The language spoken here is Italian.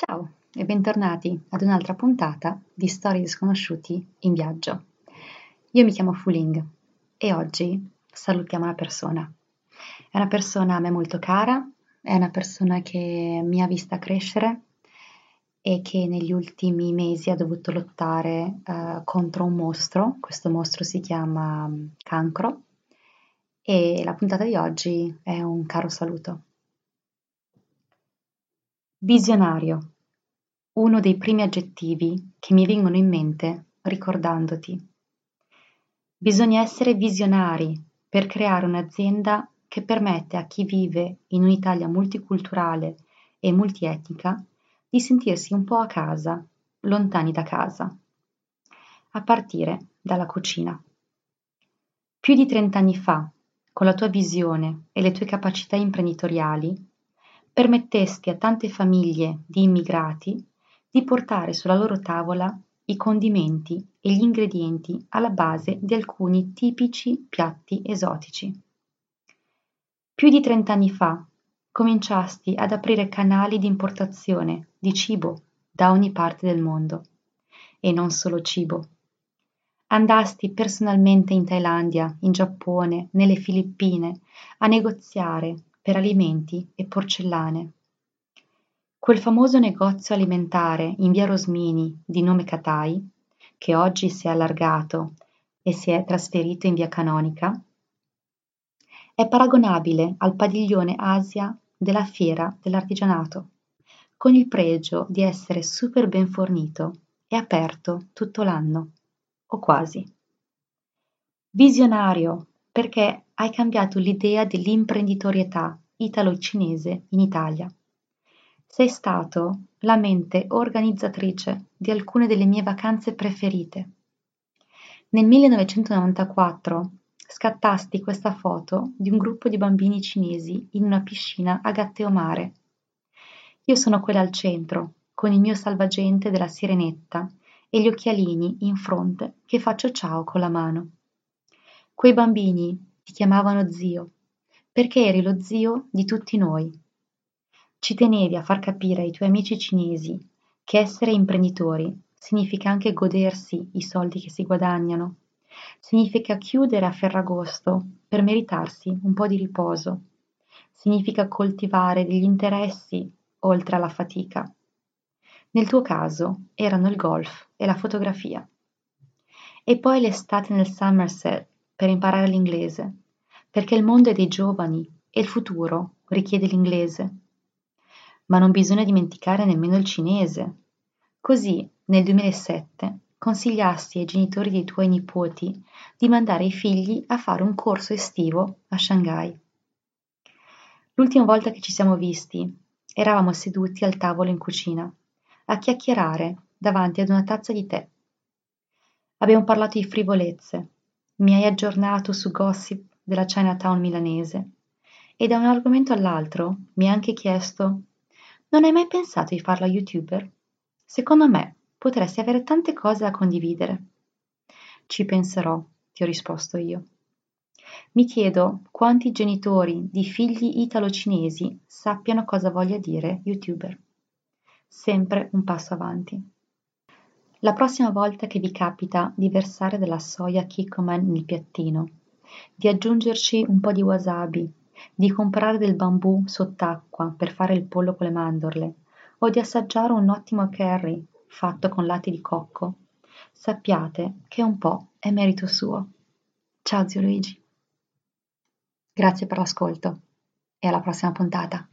Ciao e bentornati ad un'altra puntata di Storie di sconosciuti in viaggio. Io mi chiamo Fuling e oggi salutiamo una persona. È una persona a me molto cara, è una persona che mi ha vista crescere e che negli ultimi mesi ha dovuto lottare uh, contro un mostro. Questo mostro si chiama mm, cancro e la puntata di oggi è un caro saluto. Visionario, uno dei primi aggettivi che mi vengono in mente ricordandoti. Bisogna essere visionari per creare un'azienda che permette a chi vive in un'Italia multiculturale e multietnica di sentirsi un po' a casa, lontani da casa, a partire dalla cucina. Più di trent'anni fa, con la tua visione e le tue capacità imprenditoriali, permettesti a tante famiglie di immigrati di portare sulla loro tavola i condimenti e gli ingredienti alla base di alcuni tipici piatti esotici. Più di trent'anni fa cominciasti ad aprire canali di importazione di cibo da ogni parte del mondo. E non solo cibo. Andasti personalmente in Thailandia, in Giappone, nelle Filippine a negoziare per alimenti e porcellane. Quel famoso negozio alimentare in via Rosmini di nome Catai, che oggi si è allargato e si è trasferito in via Canonica, è paragonabile al padiglione Asia della fiera dell'artigianato, con il pregio di essere super ben fornito e aperto tutto l'anno, o quasi. Visionario perché hai cambiato l'idea dell'imprenditorietà italo-cinese in Italia. Sei stato la mente organizzatrice di alcune delle mie vacanze preferite. Nel 1994 scattasti questa foto di un gruppo di bambini cinesi in una piscina a Gatteomare. Io sono quella al centro, con il mio salvagente della sirenetta e gli occhialini in fronte che faccio ciao con la mano. Quei bambini ti chiamavano zio, perché eri lo zio di tutti noi. Ci tenevi a far capire ai tuoi amici cinesi che essere imprenditori significa anche godersi i soldi che si guadagnano, significa chiudere a Ferragosto per meritarsi un po' di riposo, significa coltivare degli interessi oltre alla fatica. Nel tuo caso erano il golf e la fotografia. E poi l'estate nel Somerset per imparare l'inglese, perché il mondo è dei giovani e il futuro richiede l'inglese. Ma non bisogna dimenticare nemmeno il cinese. Così, nel 2007, consigliasti ai genitori dei tuoi nipoti di mandare i figli a fare un corso estivo a Shanghai. L'ultima volta che ci siamo visti, eravamo seduti al tavolo in cucina, a chiacchierare davanti ad una tazza di tè. Abbiamo parlato di frivolezze, mi hai aggiornato su gossip della Chinatown milanese e da un argomento all'altro mi hai anche chiesto non hai mai pensato di farla youtuber? Secondo me potresti avere tante cose da condividere. Ci penserò, ti ho risposto io. Mi chiedo quanti genitori di figli italo-cinesi sappiano cosa voglia dire youtuber. Sempre un passo avanti. La prossima volta che vi capita di versare della soia Kikkoman nel piattino, di aggiungerci un po' di wasabi, di comprare del bambù sott'acqua per fare il pollo con le mandorle, o di assaggiare un ottimo curry fatto con latte di cocco, sappiate che un po' è merito suo. Ciao zio Luigi. Grazie per l'ascolto e alla prossima puntata.